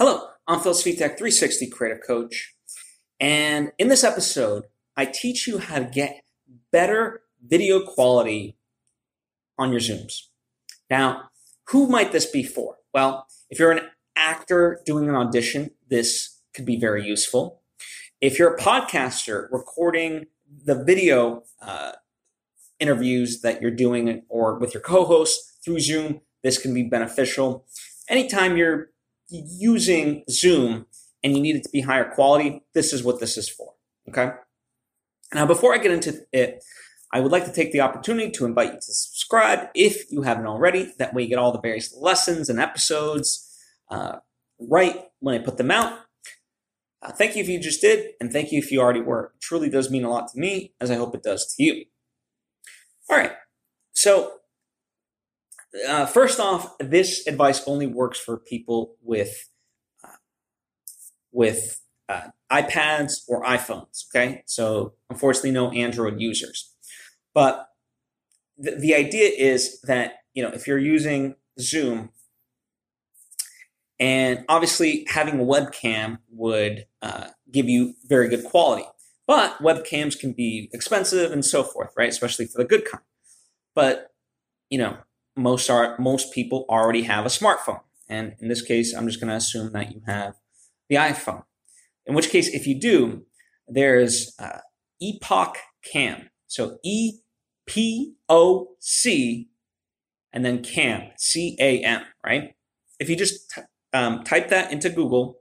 Hello, I'm Phil Svitek, 360 Creative Coach. And in this episode, I teach you how to get better video quality on your Zooms. Now, who might this be for? Well, if you're an actor doing an audition, this could be very useful. If you're a podcaster recording the video uh, interviews that you're doing or with your co host through Zoom, this can be beneficial. Anytime you're using Zoom and you need it to be higher quality, this is what this is for. Okay. Now, before I get into it, I would like to take the opportunity to invite you to subscribe if you haven't already. That way, you get all the various lessons and episodes uh, right when I put them out. Uh, thank you if you just did, and thank you if you already were. It truly does mean a lot to me, as I hope it does to you. All right. So, uh, first off, this advice only works for people with uh, with uh, iPads or iPhones. Okay, so unfortunately, no Android users. But the, the idea is that you know if you're using Zoom, and obviously having a webcam would uh, give you very good quality. But webcams can be expensive and so forth, right? Especially for the good kind. But you know, most are most people already have a smartphone. And in this case, I'm just going to assume that you have the iPhone. In which case, if you do, there's uh, Epoch Cam. So E P O C and then Cam, C A M, right? If you just t- um, type that into Google,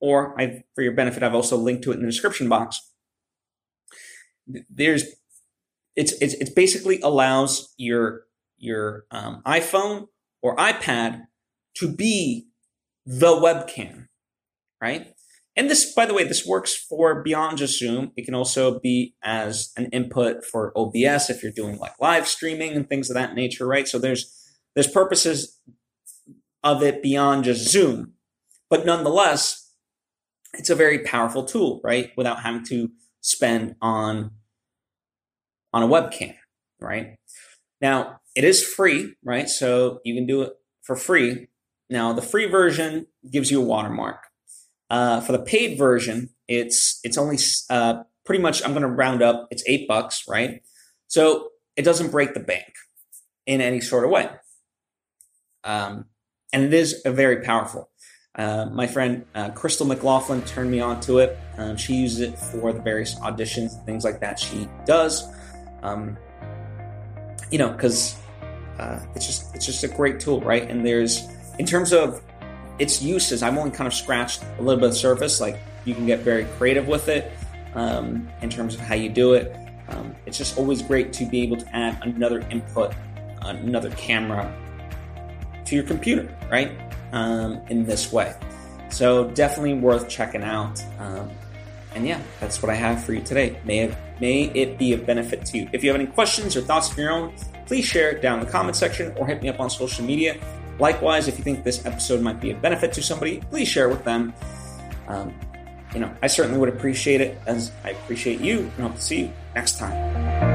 or I, for your benefit, I've also linked to it in the description box. There's, it's, it's, it basically allows your your um, iPhone or iPad to be the webcam, right? And this, by the way, this works for beyond just Zoom. It can also be as an input for OBS if you're doing like live streaming and things of that nature, right? So there's there's purposes of it beyond just Zoom, but nonetheless, it's a very powerful tool, right? Without having to spend on on a webcam, right? Now, it is free, right? So you can do it for free. Now, the free version gives you a watermark. Uh, for the paid version, it's it's only uh, pretty much. I'm going to round up. It's eight bucks, right? So it doesn't break the bank in any sort of way, um, and it is a very powerful. Uh, my friend uh, Cristal McLaughlin turned me on to it. Um, she uses it for the various auditions, things like that. She does. Um, you know, because uh, it's just it's just a great tool, right? And there's in terms of its uses, I've only kind of scratched a little bit of surface. Like you can get very creative with it um, in terms of how you do it. Um, it's just always great to be able to add another input, another camera to your computer, right? Um, in this way. So definitely worth checking out. Um, and yeah, that's what I have for you today. May it, may it be a benefit to you. If you have any questions or thoughts of your own, please share it down in the comment section or hit me up on social media. Likewise, if you think this episode might be a benefit to somebody, please share it with them. Um, you know, I certainly would appreciate it as I appreciate you and hope to see you next time.